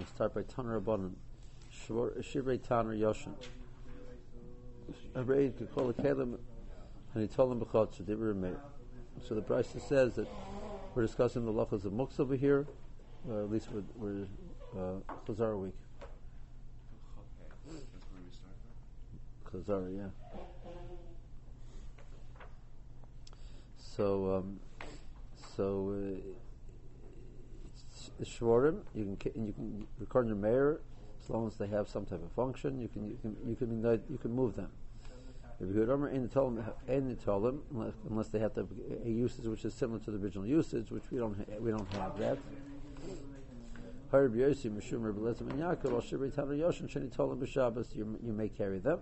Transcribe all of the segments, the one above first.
We start by Tanur Rabbanon. Shivrei Tanur Yoshin. Could call a Kalim, and he told him so the Brisa says that we're discussing the lachas of Mux over here. Uh, at least we're, we're uh, Chazar week. Chazar, yeah. So, um, so uh, shvorim. You can you can record your Meir as long as they have some type of function. You can you can you can you can move them. If you in the unless they have to a usage which is similar to the original usage, which we don't we don't have that. You, you may carry them.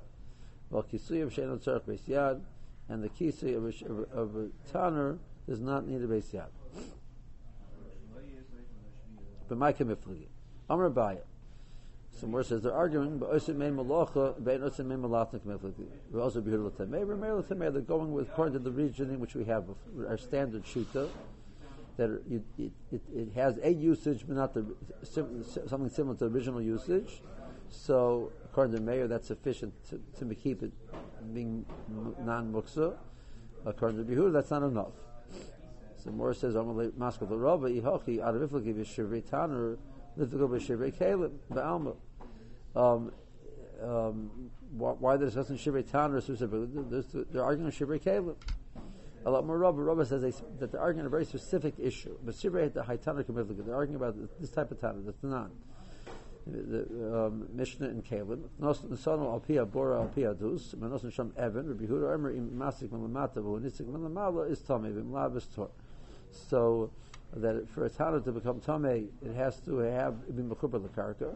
And the kisui of a, of a tanner does not need a base yad. B'maika mifligi. Amr Baya. Some more says they're arguing, but osim mein malacha, bein osim mein malatnik mifligi. We also be here l'tamei, remember l'tamei, they're going with, according to the reasoning which we have, our standard shita, that it, it, it, it, has a usage, but not the, something similar to the original usage. So, according to Meir, that's sufficient to, to keep it being non-muksa. According to Behuda, that's not enough. So Mor says, "I'm a "Amalei maskal the Rava ihochi adaviflaki v'shivrei taner lifiko b'shivrei kelim ba'alma." Um, um, why they're discussing shivrei taner specifically? They're arguing shivrei kelim. A lot more Rava. Rava says they, that they're arguing a very specific issue. But shivrei the High haytaner kamiflika. They're arguing about this type of taner, that's non. The um, Mishnah in Kalim, Nasanu al pia bora al pia dus, Manosan sham Evan, Rabbi Huda Emer im masik malamata, v'u nisik malamala is tame, v'im lav is tor so that for a Tana to become Tame, it has to have be Mechubar Lakarka.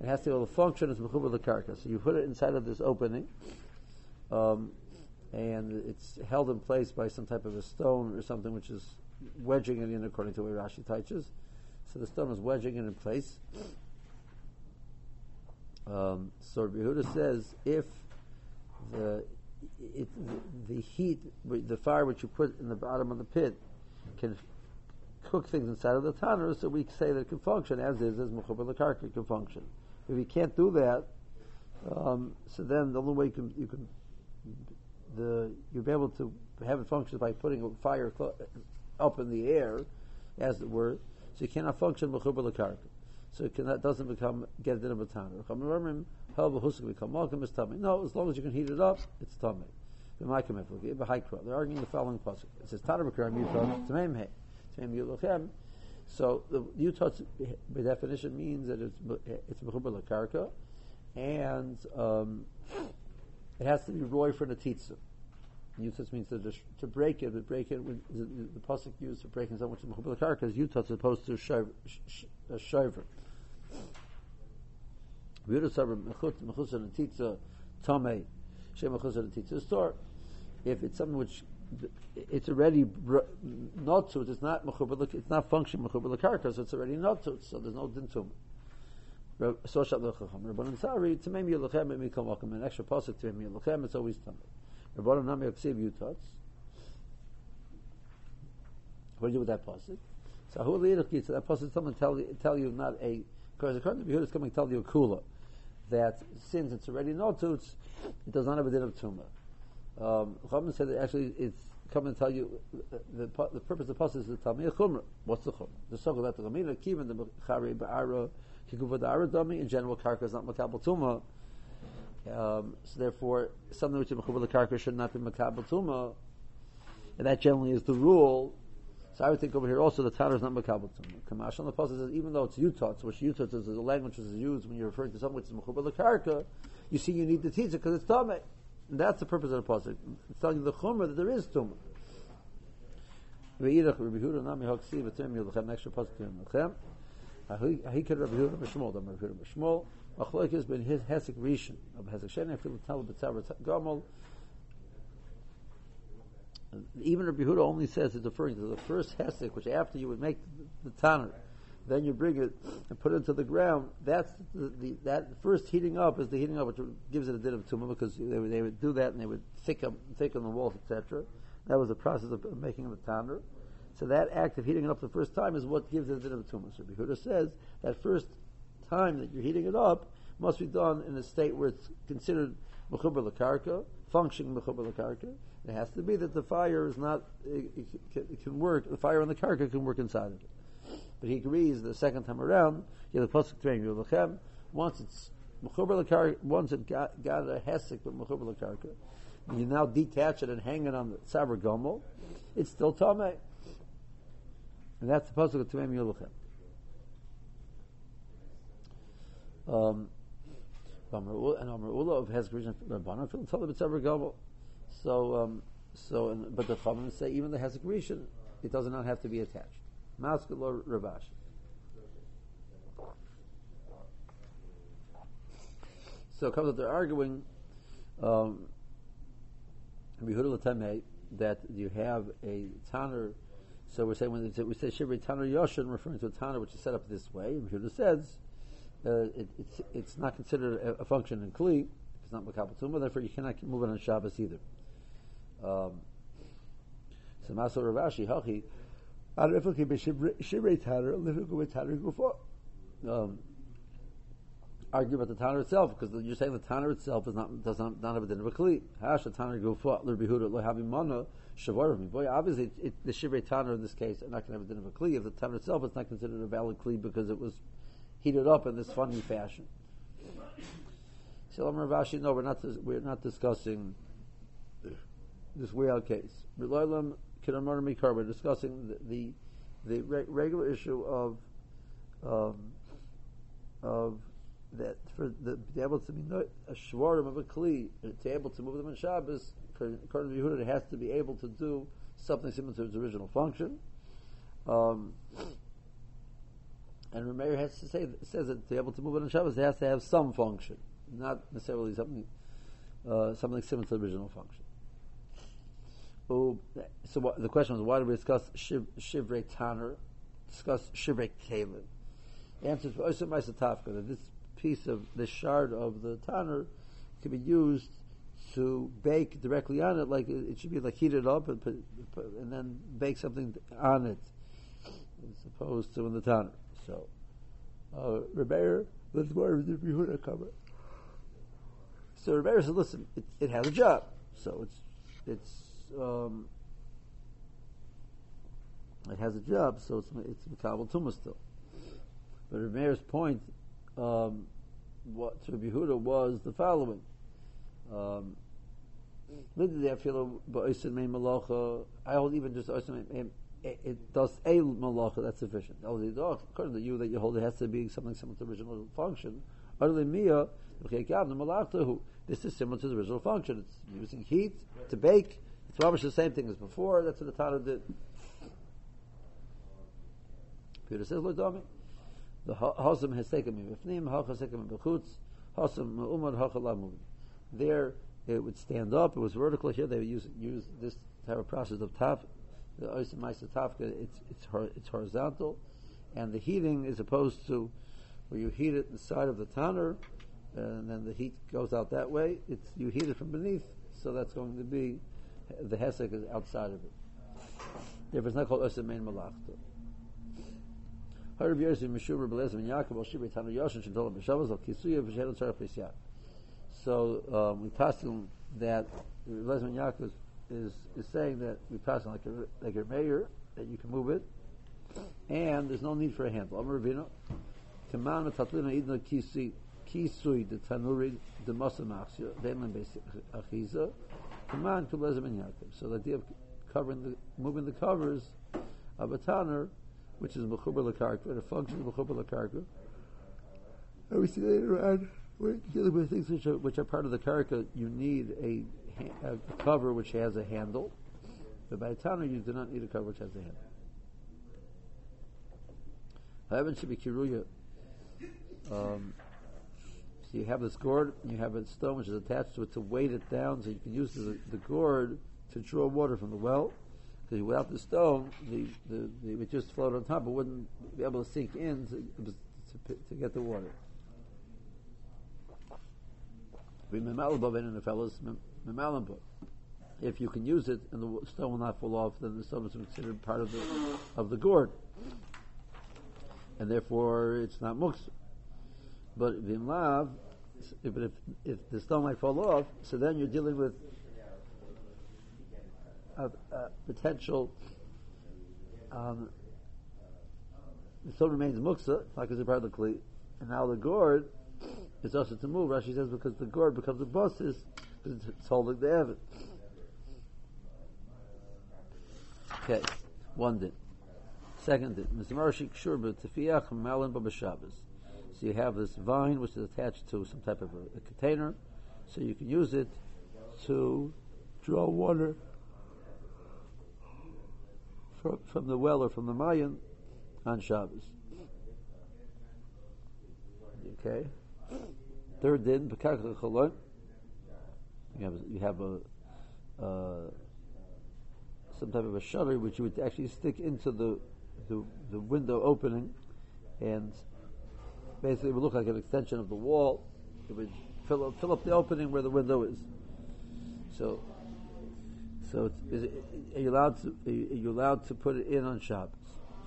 It has to be able to function as Mechubar Lakarka. So you put it inside of this opening, um, and it's held in place by some type of a stone or something which is wedging it in according to what Rashi teaches. So the stone is wedging it in place. Um, so Yehuda says if the, it, the, the heat, the fire which you put in the bottom of the pit can cook things inside of the tanner, so we say that it can function as is, as mechubar karka can function. If you can't do that, um, so then the only way you can, you can the you'll be able to have it function by putting a fire up in the air, as it were. So you cannot function mechubar karka. So it can, that doesn't become get it in a tummy. No, as long as you can heat it up, it's tummy. They're arguing the following pasuk. It says Tana B'Karam Yutot Tmeim He Tmeim Yulochem. So the Yutot by definition means that it's it's Mechubar Lakarka, and um, it has to be roy for the titza. Yutot means to, to break it, but break it with the, the, the pasuk used for breaking something which is Mechubar Lakarka is Yutot as opposed to a shiver. Yutot Sabra Mechut Mechut and Titza Tomei Shem Mechut and Titza store if it's something which it's already not to, it's not it's not function mechubar l'karka, so it's already not to, so there's no din to. So lechacham. Rabbanim Sari me yelochem and mikol makom an extra pasuk to me yelochem. It's always tamid. Rabbanim nami yaksiv yutats. What do you do with that pasuk? So who leidach So that pasuk someone tell you tell you not a because according to Yehuda is coming to tell you a kula that since it's already not to, it does not have a din of tumah. Um, said that actually it's come and tell you the, the, the purpose of the pasuk is to tell me a chumrah. What's the chumrah? The song about the chamina, kivan the chari ba'ara, kikuva the aradami. In general, karka is not makabel tuma. Um, so therefore, something which is makabel the karka should not be makabel tuma, and that generally is the rule. So I would think over here also the Tanner is not makabel tuma. Kamash on the pasuk says even though it's yutot, which yutot is a language which is used when you're referring to something which is makabel the karka, you see you need the teacher because it's tamei. That's the purpose of the pasuk. It's telling the chumrah that there is tumah. Rabbi Huda nami v'tem yulchem extra pasuk to. Ahikad Rabbi Huda b'shmol dam Rabbi Huda b'shmol. Achloikis ben his hesek rishon of hesek sheni b'tzavar gamol. Even Rabbi Huda only says it's referring to the first hesek, which after you would make the, the tanner then you bring it and put it into the ground. That's the, the, that first heating up is the heating up which gives it a bit of tumah because they would, they would do that and they would thicken thicken the walls, etc. That was the process of making the tanner. So that act of heating it up the first time is what gives it a bit of tumah. So Behuda says that first time that you're heating it up must be done in a state where it's considered mechuber lakarka, functioning mechuber lakarka. It has to be that the fire is not, it, it, can work, the fire on the karka can work inside of it. But he agrees the second time around, you have the pasuk training once it's mechuber lakarka, once it got, got a hesek with mechuber lakarka, you now detach it and hang it on the saber gomel, it's still tamei. And that's the pasuk of Tumem Yulachem. Um, and Amr Ula of Hezgrish Rabbanon Film Tell it's ever gobble. So, um, so, and, but the Chachamim say even the Hezgrish, it does not have to be attached. Maskul or Ravash. So it comes that they're arguing um, that you have a tanner so we're saying when we say Shivri Tanner Yoshin, referring to a Tanner which is set up this way, Yehuda says uh, it, it's, it's not considered a, a function in Kli, it's not Makabal Tumah, therefore you cannot move it on Shabbos either. Um, so Maso Ravashi, Hachi, Um, argue about the Tanner itself, because you're saying the Tanner itself is not, does not, not have a din of a Kli. Hash, the Tanner Gufo, Lirbihuda, Lohavimana, Shavarim. Boy, obviously, it, it, the Shivrei Tanner in this case are not going to have a din of a Kli. If the Tanner itself is not considered a valid Kli because it was heated up in this funny fashion. Shalom Ravashi, no, we're not, we're not discussing this weird out case. We're discussing the, the, the re- regular issue of, um, of that for the, to be able to be a shvarim of a kli, to be able to move them in Shabbos, according to Yehuda, it has to be able to do something similar to its original function. Um, and Rameir has to say says that to be able to move it on Shabbos, it has to have some function, not necessarily something uh, something similar to the original function. Oh, so what, the question was, why did we discuss shiv, Shivrei Tanner, discuss Shivrei Kalim? The answer is also that this piece of, this shard of the Tanner can be used to bake directly on it, like it, should be like heated up and, put, and then bake something on it, as opposed to in the tanner. So, uh, Rebbeir, let's more of the Yehuda cover. So Rebbeir said, "Listen, it, it, has a job, so it's it's um, it has a job, so it's it's Makabal Tumah still." But Rebbeir's point um, what to Yehuda was the following. Um, I hold even just it does a malacha, that's sufficient. According to you, that you hold it has to be something similar to the original function. This is similar to the original function. It's using heat to bake. It's almost the same thing as before. That's what the Tana did. Peter says, Lord Domi, the Hosam has taken me b'fnim, Hachas has taken me b'chutz, Hosam ma'umad, Hachalam There, it would stand up. It was vertical. Here they would use use this type of process of taf. The oisim tafka. It's it's it's horizontal, and the heating is opposed to where you heat it inside of the tanner, and then the heat goes out that way. It's you heat it from beneath, so that's going to be the hesek is outside of it. Therefore, it's not called oisim main Yaakov Al Tanu Yoshin B'Shavos Al Kisuya. So um, we pass on that Lesman Yaakov is, is saying that we pass on like a, like a Meir that you can move it, and there's no need for a handle. Amar Kaman the the Achiza Kaman. So the idea of covering the moving the covers of a tanner, which is mechuber lekarka, the function of mechuber lekarka. And we see later on we're dealing with things which are, which are part of the karka. You need a, a, cover which has a handle. But by Tana, you do not need a cover which has a handle. However, should be kiruya. Um, so you have this gourd, and you have a stone which is attached to it to weight it down, so you can use the, the gourd to draw water from the well. Because without the stone, the, the, the, it would just float on top. It wouldn't be able to sink in to, to, to get the water. If you can use it and the stone will not fall off, then the stone is considered part of the of the gourd, and therefore it's not muksa. But lav, if, if, if the stone might fall off, so then you're dealing with a, a potential. Um, the stone remains muksa, like as a part of the kli, and now the gourd is also to move. Rashi says because the gourd becomes a basis because it's holding the evid. Okay, one din. Second din. Mizmarashik shurba tefiach malin b'b'shabbos. So you have this vine which is attached to some type of a, a container, so you can use it to draw water from, from the well or from the Mayan on Shabbos. Okay. Third din, you have you have a uh, some type of a shutter which you would actually stick into the the, the window opening, and basically it would look like an extension of the wall. It would fill up, fill up the opening where the window is. So, so is it, are you allowed to are you allowed to put it in on Shabbos?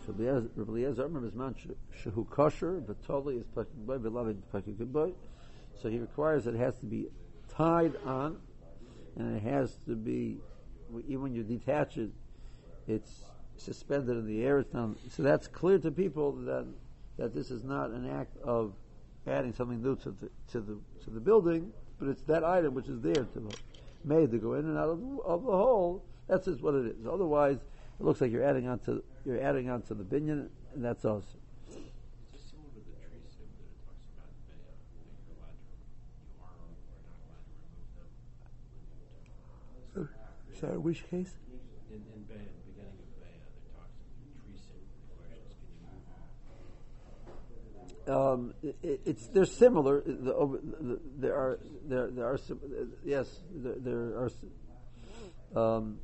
So Rabbi Eliezer remembers man shehu kosher v'toli is paking boy beloved paking boy. So he requires that it has to be tied on, and it has to be even when you detach it, it's suspended in the air. It's not, so that's clear to people that that this is not an act of adding something new to the to the to the building, but it's that item which is there to made to go in and out of, of the hole. That's just what it is. Otherwise, it looks like you're adding on to you're adding on to the binyan, and that's also. Sorry, which case? In, in Be'ah, beginning of Be'ah, there talks tree sim. The question is, can you move Um, it, it's they're similar. The, the, there are there there are some, yes there, there are. Um,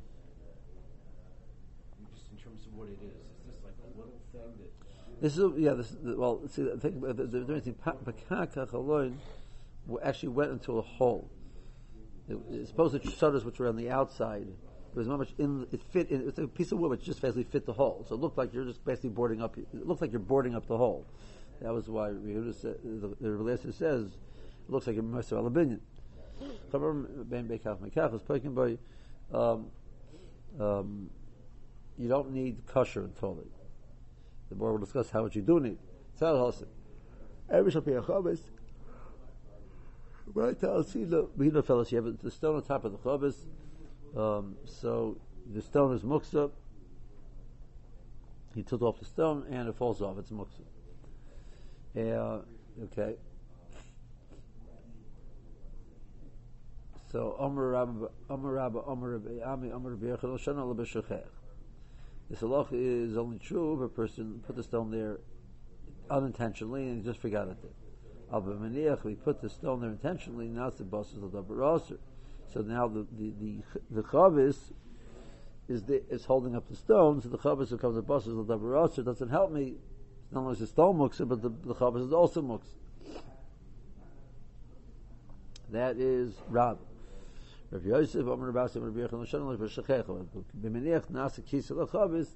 just in terms of what it is? Is this like a little thing that? This is yeah. This well. See, the thing the, the, the, the actually went into a hole. It, it's supposed to shutters which were on the outside. It was not much in. It fit. In, it's a piece of wood which just basically fit the hole. So it looked like you're just basically boarding up. It looked like you're boarding up the hole. That was why Yehuda said, the, the says it looks like a Maser Alabinian. Ben Bekaf Mekaf is speaking by. Um, um, you don't need kosher in Toli. The board will discuss how much you do need. Tzal Hasid. Every shall be a chavis. Right, I'll see the Behina fellows. You have the stone on top of the chavis. Um, so the stone is muksa. He took off the stone and it falls off. It's muksa. Uh, okay. So Omer Rabba, Omer Rabba, Omer Rabbi Ami, Omer Rabbi Yechon, Shana Lebbe Shechech. This halach is only true if a person put the stone there unintentionally and just forgot it. Abba Maniach, we put the stone there intentionally, now it's the boss of the double So now the, the, the, the chavis is, the, is holding up the stone, so the chavis becomes the boss of the double doesn't help me. Not only is the stone muksa, but the, the chavis is also muksa. That is Rab. Rav Yosef, Omer Rabbasim, Rabbi Yechon, Lashon, Lashon, Shechecha. B'meniach, nasa kisa l'chavis,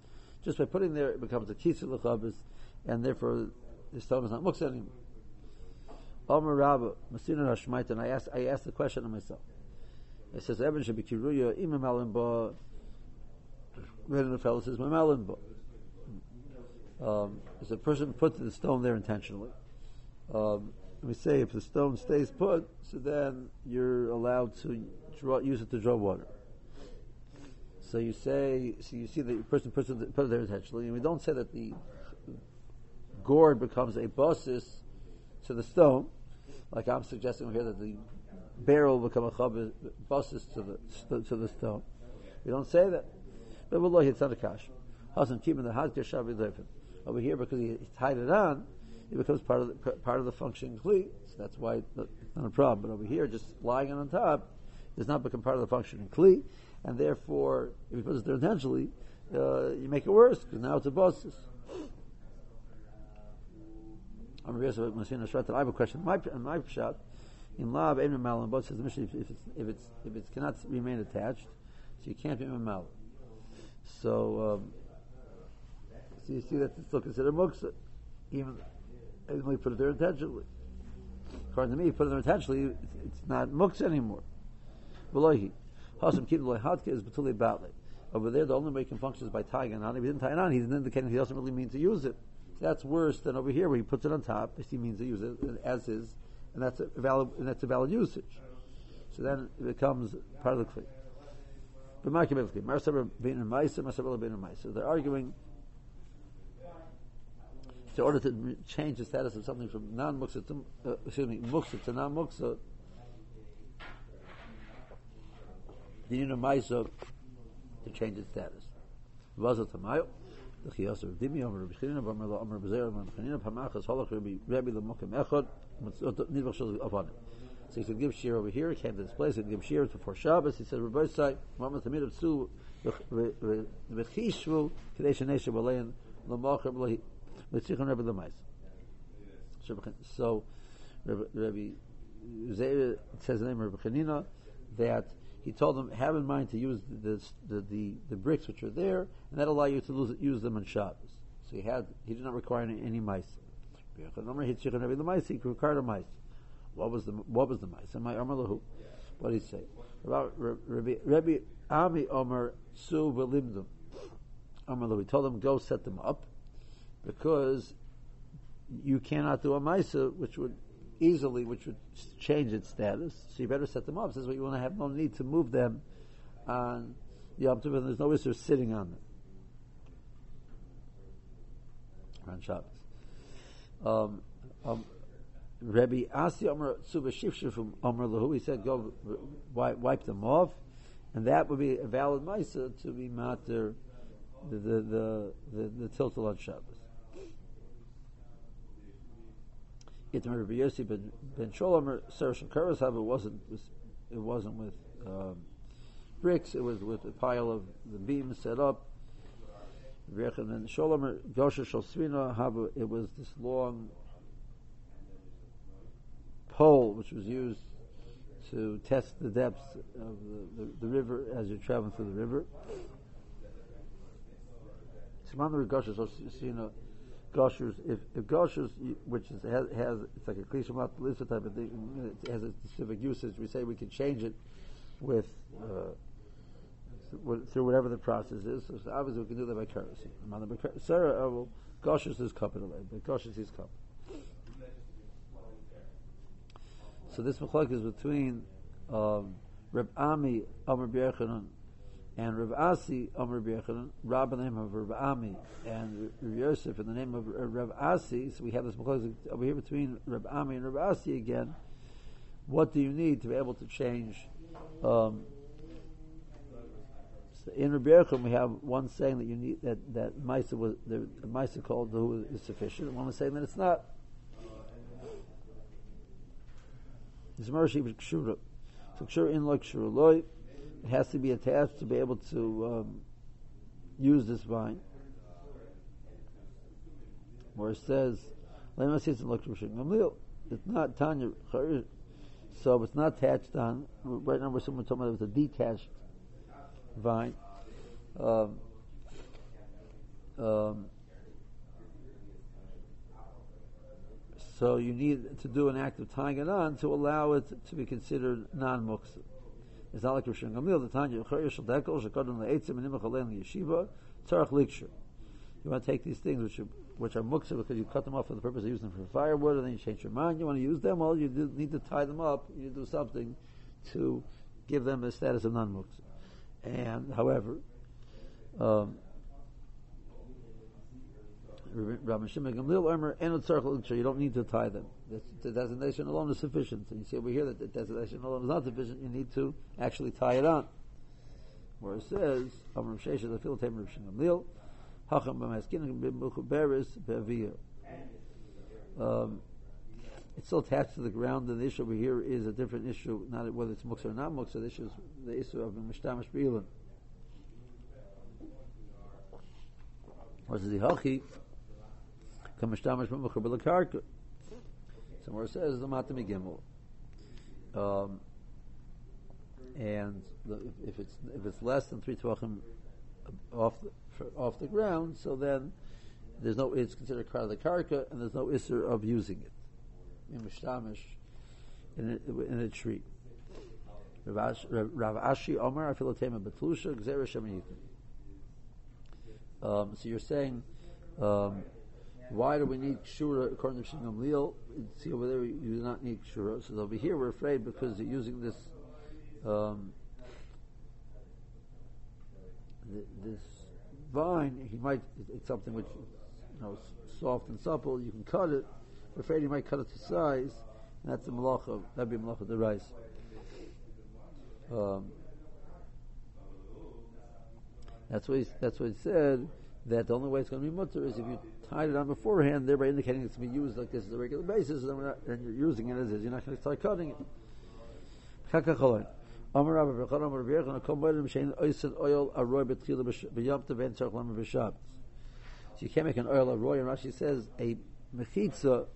just by putting there, it becomes a kisa l'chavis, and therefore the stone is not muksa anymore. Omer Rabba, Masina Rashmaita, and I asked, I asked the question of myself. It says, Eben should be kiruya, imam alim ba, Red the fellow says, Mamalin ba. Um, a person puts the stone there intentionally, um, we say if the stone stays put, so then you're allowed to draw, use it to draw water. So you say, so you see the person puts it, put it there intentionally, and we don't say that the gourd becomes a basis to the stone, like I'm suggesting here that the barrel will become a basis to the to the stone. We don't say that, but wallahi it's not a kash. Hasn't the hadker shavi over here because he tied it on, it becomes part of the, part of the functioning kli. So that's why it's not a problem. But over here, just lying on top does not become part of the functioning kli, and therefore, if he puts it there intentionally, uh, you make it worse because now it's a basis. I'm I have a question. My my shot in lav ein malam, but says the mission if it's if it's if it cannot remain attached, so you can't be mal. So, um, so you see that it's still considered muksa, even even we put it there intentionally. according to me, if you put it there intentionally, it's, it's not muksa anymore. Over there, the only way it can function is by tying it on. If he didn't tie it on, he's indicating he doesn't really mean to use it. That's worse than over here where he puts it on top, if he means to use it as is, and that's a valid, and that's a valid usage. So then it becomes part of the kli. But Markibevki, Marsaber being in Maisa, Marsaber being in Maisa. They're arguing in order to change the status of something from non-muksa to, uh, excuse me, muksa to non-muksa, you need a Maisa to change its status. Vazal Tamayo, the Chiyas Dimi, Omer Rebbe Omer Lo Omer Bezer, Omer Chanina, Pamachas, Holach Rebbe, Rebbe Lemokim Echad, Nidvach Shal Avon. So he said, give shir over here, he came to this place, he give shir before Shabbos, he said, Rebbe Sai, Mama Tamid of Su, V'chishvu, Kadesh Nesha Balein, Lemochem, L'tzichon Rebbe Lemais. So, Rebbe Zeir says the name of Rebbe Chanina, that he told them, have in mind to use the, the, the, the bricks which are there, and that allow you to lose, use them on Shabbos. So he had, he did not require any, any mice. He required a mice. What was the, what was the mice? And my Amalahu, what did he say? About Rabbi Ami Omer Su Velimdum. Amalahu, he told them, go set them up, because you cannot do a Maisa, which would easily, which would change its status. So you better set them up. Says what you want to have no need to move them on Yom Tov, and there's no issue sitting on them on Shabbos. Um, um, Rabbi Asi Omer Suba Shifshif Omer Lahu, he said, go wipe, wipe, them off, and that would be a valid Maisa to be matter the the the, the, the tiltal on Shabbos. Itamar Rabbi Yossi ben, ben Sholem Sershim Karasab, it wasn't it wasn't with um, bricks, it was with a pile of the beams set up. And then Sholomer Gosha Shosvina it was this long pole which was used to test the depths of the, the, the river as you're traveling through the river. Simon Gosha Shosvina Goshers, if, if Goshers, which is, has, has, it's like a cliche list type of thing, it has a specific usage, we say we can change it with, uh, through whatever the process is. So obviously we can do that by courtesy. Sarah, uh, well, Goshers is capital, but Goshers is cup. So this machlok is between um, Reb Ami Amr B'Yechanan and Rav Asi Omer B'Yechanan, Rab in the name of Rav Ami, and Rav Yosef in the name of Rav Asi. So we have this over here between Rav Ami and Rav Asi again. What do you need to be able to change? Um, so in Rabbi Yechon, we have one saying that you need that that Maisa was the, the Maisa called who is sufficient, and one was saying that it's not. It's Mershi Kshura. So Kshura in like Kshura loy. It has to be attached to be able to um, use this vine. Where it says, it's not Tanya, so it's not attached on. Right now, someone told me it was a detached vine. Um, um, so you need to do an act of tying it on to allow it to be considered non-muksa. It's not like Rosh Gamil, the Tanya, Chayr Shal Dekel, Shekodin Le'etzim, and Nimach Alein Yeshiva, Tzarech Liksher. You want to take these things which are, which are muksa because you cut them off for the purpose of using them for firewood, and then you change your mind. You want to use them, well, you do, need to tie them up. You do something to give them the status of non-muksa. And, however, um, Rabbi Shimon Gamliel Omer Tzarech You don't need to tie them. The designation alone is sufficient. And you see over here that the designation alone is not sufficient. You need to actually tie it on. Where it says, Amr Shesha the Philatem Rav Shimon Gamliel Hacham B'Maskin B'Muchu Beres Be'Aviyah. Um, it's still attached to the ground, and the issue over here is a different issue, not whether it's muksa or not muksa. The issue is the issue of mishtamish. What is the hachi? Kamishtamesh b'muchar b'lekarka. Somewhere says the matami gimel. Um, and the, if it's if it's less than three tvachim off the, off the ground, so then there's no it's considered of the karka, and there's no isser of using it. In mishtamish, in a, in a tree. Rav Ashi Afilotema Betlusha. Um, so you're saying, um, why do we need shura according to Shinam Leal? See over there, you do not need shura. So over here, we're afraid because you're using this um, this vine. He might it's something which you know soft and supple. You can cut it. We're afraid he might cut it to size, and that's the malacha. That'd be malacha the rice. Um, that's what he, that's what he said. That the only way it's going to be mutter is if you tied it on beforehand, thereby indicating it's to be used like this as a regular basis, and, not, and you're using it as is. You're not going to start cutting it. So you can't make an oil aroy, and Rashi says a mechitza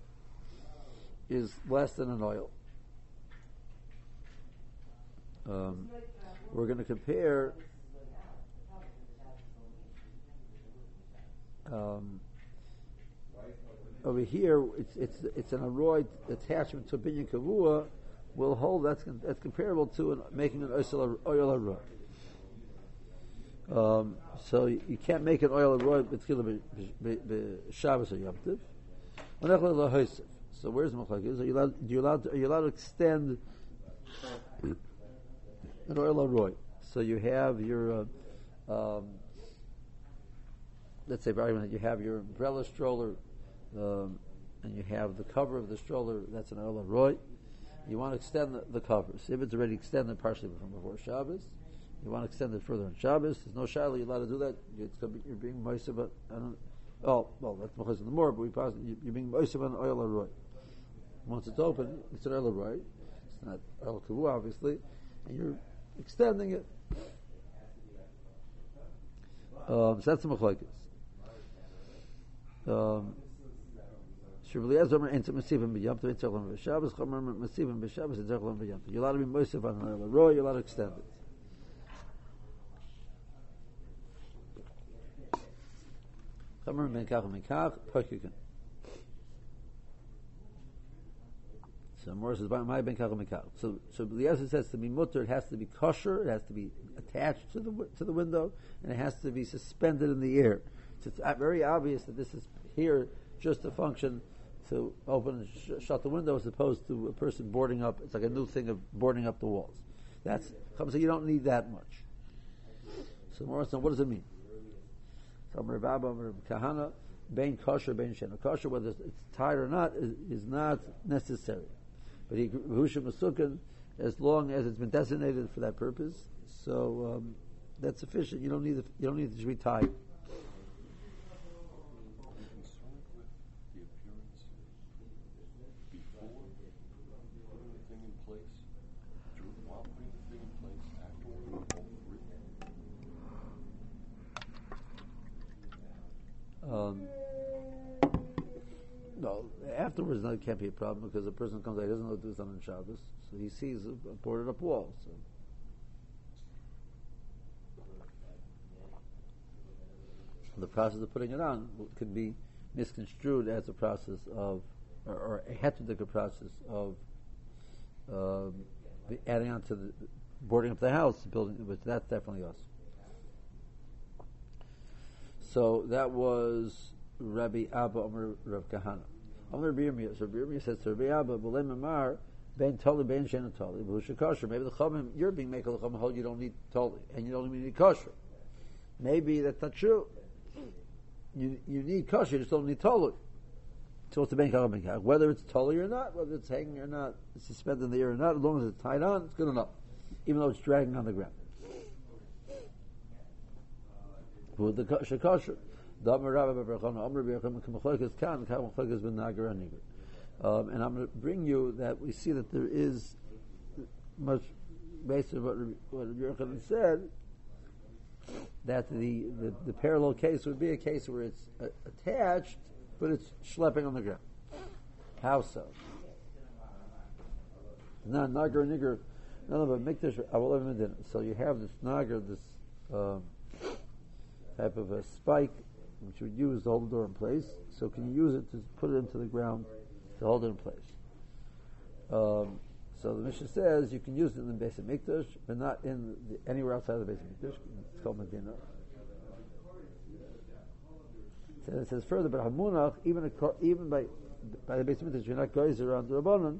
is less than an oil. Um, we're going to compare um, over here. It's it's it's an aroid attachment to binyan kavua. Will hold that's that's comparable to an, making an oil aroy. Um, so you, can't make an oil aroy b'tchila Shabbos or Yom Tov. So where's the Are you allowed? Do you allowed? To, are you allowed to extend an oil aroy? So you have your, uh, um, let's say, you have your umbrella stroller, um, and you have the cover of the stroller. That's an oil aroy. You want to extend the, the cover. So if it's already extended partially from before Shabbos, you want to extend it further on Shabbos. There's no shaila you're allowed to do that. It's you're being moist but. Oh, well, that's because in the more, but we pass, you're being moist an oil aroy. Once it's open, it's an oil aroy. It's not oil kavu, obviously, and you're extending it. Um, so that's the machlokes. You're allowed to be moisef on the roy, you're allowed to extend it. Kach kach, So Morris says, "My ben kach ben So, so Eliezer says to be mutter, it has to be kosher, it has to be attached to the to the window, and it has to be suspended in the air. It's very obvious that this is here just a function to open and sh- shut the window as opposed to a person boarding up. It's like a new thing of boarding up the walls. That's come. so you don't need that much. So Morris, what does it mean? So Rabba, Kahana, bein kosher, bein shena kosher, whether it's tied or not, is, is not necessary. But he Masukin, as long as it's been designated for that purpose, so um, that's sufficient. You don't need the, you don't need it to be tied. That can't be a problem because the person comes out, he doesn't know to do on Shabbos, so he sees a boarded up wall. So. The process of putting it on could be misconstrued as a process of, or, or a heterodox process of um, adding on to the boarding up the house, building, which that's definitely us. So that was Rabbi Abba Omer Rav Kahana. Omer Birmiya. So Birmiya says to Rabbi B'lem Amar, Ben Toli, Ben Shen Toli, B'husha Kosher. Maybe the Chomim, you're being made a Chomim hold, you don't need Toli, and you don't even need Kosher. Maybe that's not true. You, you need Kosher, you just don't need Toli. So it's the Ben Chomim Whether it's Toli or not, whether it's hanging or not, it's suspended in the air or not, as long as it's tied on, it's good enough. Even though it's dragging on the ground with the shekosher. Um, and I'm going to bring you that we see that there is much based on what, what Yerchanan said, that the, the, the, parallel case would be a case where it's uh, attached, but it's schlepping on the ground. How so? Now, nagar nigrar, none of a mikdash, So you have this nagar, this um, type of a spike which would use to hold the door in place. So can you use it to put it into the ground to hold it in place? Um, So the Mishnah says you can use it in the base of Mikdash, but not in the, anywhere outside of the base of Mikdash. It's called Medina. So it says further, but Hamunach, even even by by the base of Mikdash, you're not going around the Rabbanon.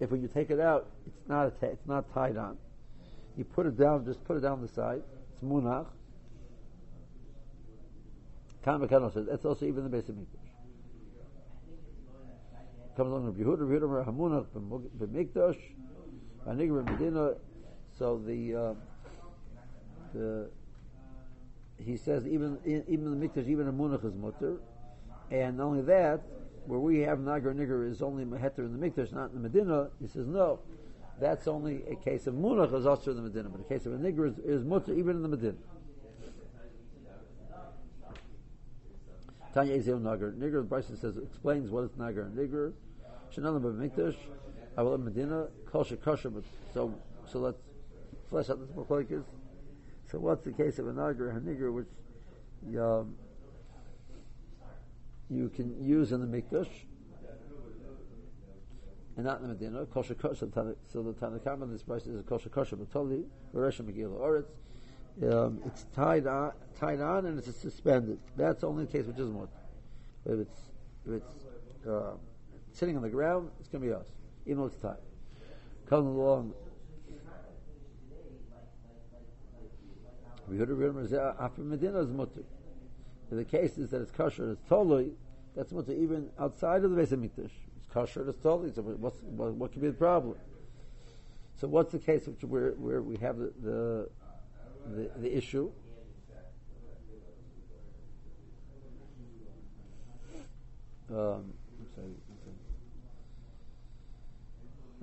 If when you take it out, it's not it's not tied on. You put it down, just put it down the side. It's munach. Kan says that's also even the base of Mikdash comes along Rabbi Yehuda, Yehuda Hamunach b'Mikdash, Anigra Medina. So the uh, the he says even even the Mikdash, even a Munach is mutter, and not only that, where we have Nagar Nigrar is only Meheter in the Mikdash, not in the Medina. He says no, that's only a case of Munach is also in the Medina, but a case of a Nigrar is, is mutter even in the Medina. Tanya Ezev Nagar. Nigrar, the Braisa says, explains what is Nagar and Nigrar. Shanalim b'mikdash, Aval Medina, Kosher Kosher. But so so let's flesh out this machlokes. So what's the case of a nagar and a which um, you can use in the mikdash and not in the Medina? Kosher Kosher. So the Tanakh in this price is a Kosher Kosher, but totally Rosh Megillah Oretz. Um, it's tied on, tied on, and it's suspended. That's the only case which is more. If it's if it's uh, sitting on the ground, it's going to be us, even though it's tight. Coming along. We heard of after Medina is mutter. The case is that it's kosher, it's totally, that's mutter even outside of the base of Mikdash. It's kosher, it's totally, so what, what could be the problem? So what's the case which where, where we have the, the, the, the issue? Um,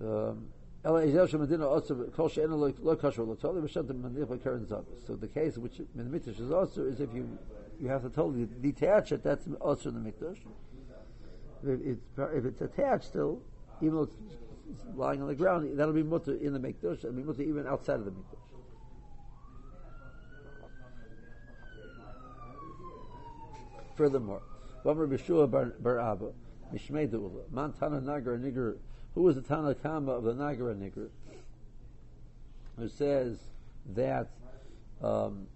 Um, so the case which in the mikdash is also is if you you have to totally detach it. That's also in the mikdash. If it's, if it's attached still, even though it's lying on the ground, that'll be mutter in the mikdash. and be mutter even outside of the mikdash. Furthermore, Rabbi Bishua Bar Abba, Mishmei Deula, Mantana Nagar Nigrar who was the Tanakama of the Nagara Nikr, who says that um,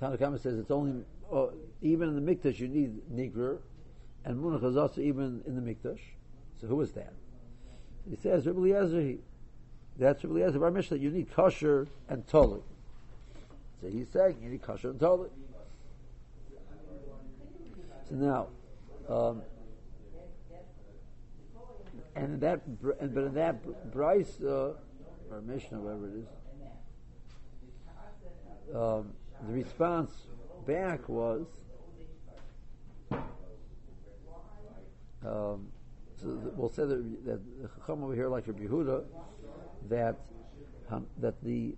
Tanakama says it's only uh, even in the Mikdash you need Nigr, and Munach is also even in the Mikdash. So who is that? He says Rabbi Eliezer. That's Rabbi Eliezer. Our Mishnah you need kosher and toli. So he's saying you need kosher and toli. So now, um, and in that, and, but in that Bryce uh, or Mishnah, whatever it is, um, the response back was. Um, so we'll say that, that Chacham over here, like Rabbi Yehuda, that um, that the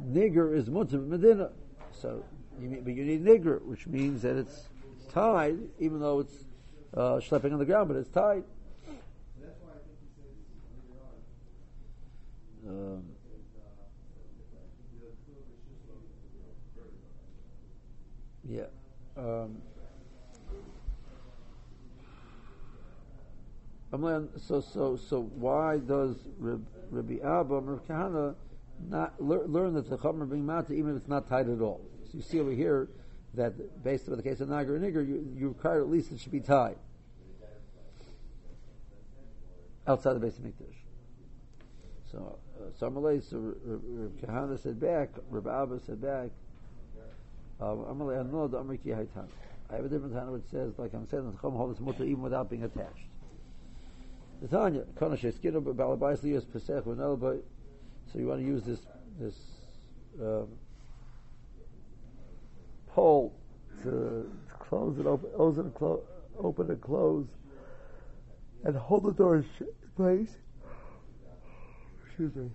nigrar is mutter medina. So you need, but you need nigrar, which means that it's, tied, even though it's uh, schlepping on the ground, but it's tied. Um, yeah. Um, so so so why does Rabbi Abba Rabbi Kahana not learn that the chomer being mata even if it's not tied at all? So you see over here that based on the case of Nagar and Nigrar, you, you require at least it should be tied outside the base of Mikdash. So, uh, Samalay, so Rav Kahana said back, Rav Abba said back, uh, I have a different Tana which says, like I'm saying, the Chum holds mutter even without being attached. The Tanya, Pesach, so you want to use this, this, um, pole to close and open, open and close, open and close, and hold the door in place. Excuse me.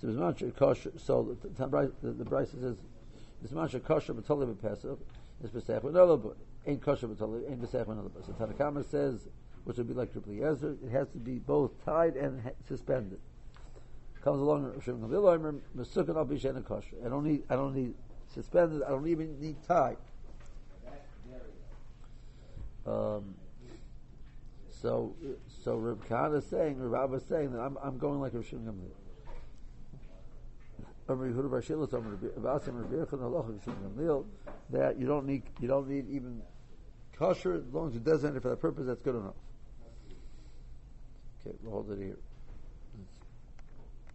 So there's much kosher. So the the, the, the Bryce says there's much kosher but totally pesach. It's pesach with but ain't kosher but totally ain't pesach with but. So Tanakama says, which would be like triple yezer, it has to be both tied and suspended comes along I don't need I don't need suspended. I don't even need tied. Um, so, so Reb Khan is saying, Reb Abba is saying that I'm, I'm going like Rav Shimon Gamliel. That you don't need, you don't need even kosher as long as you designate it for that purpose. That's good enough. Hold it here.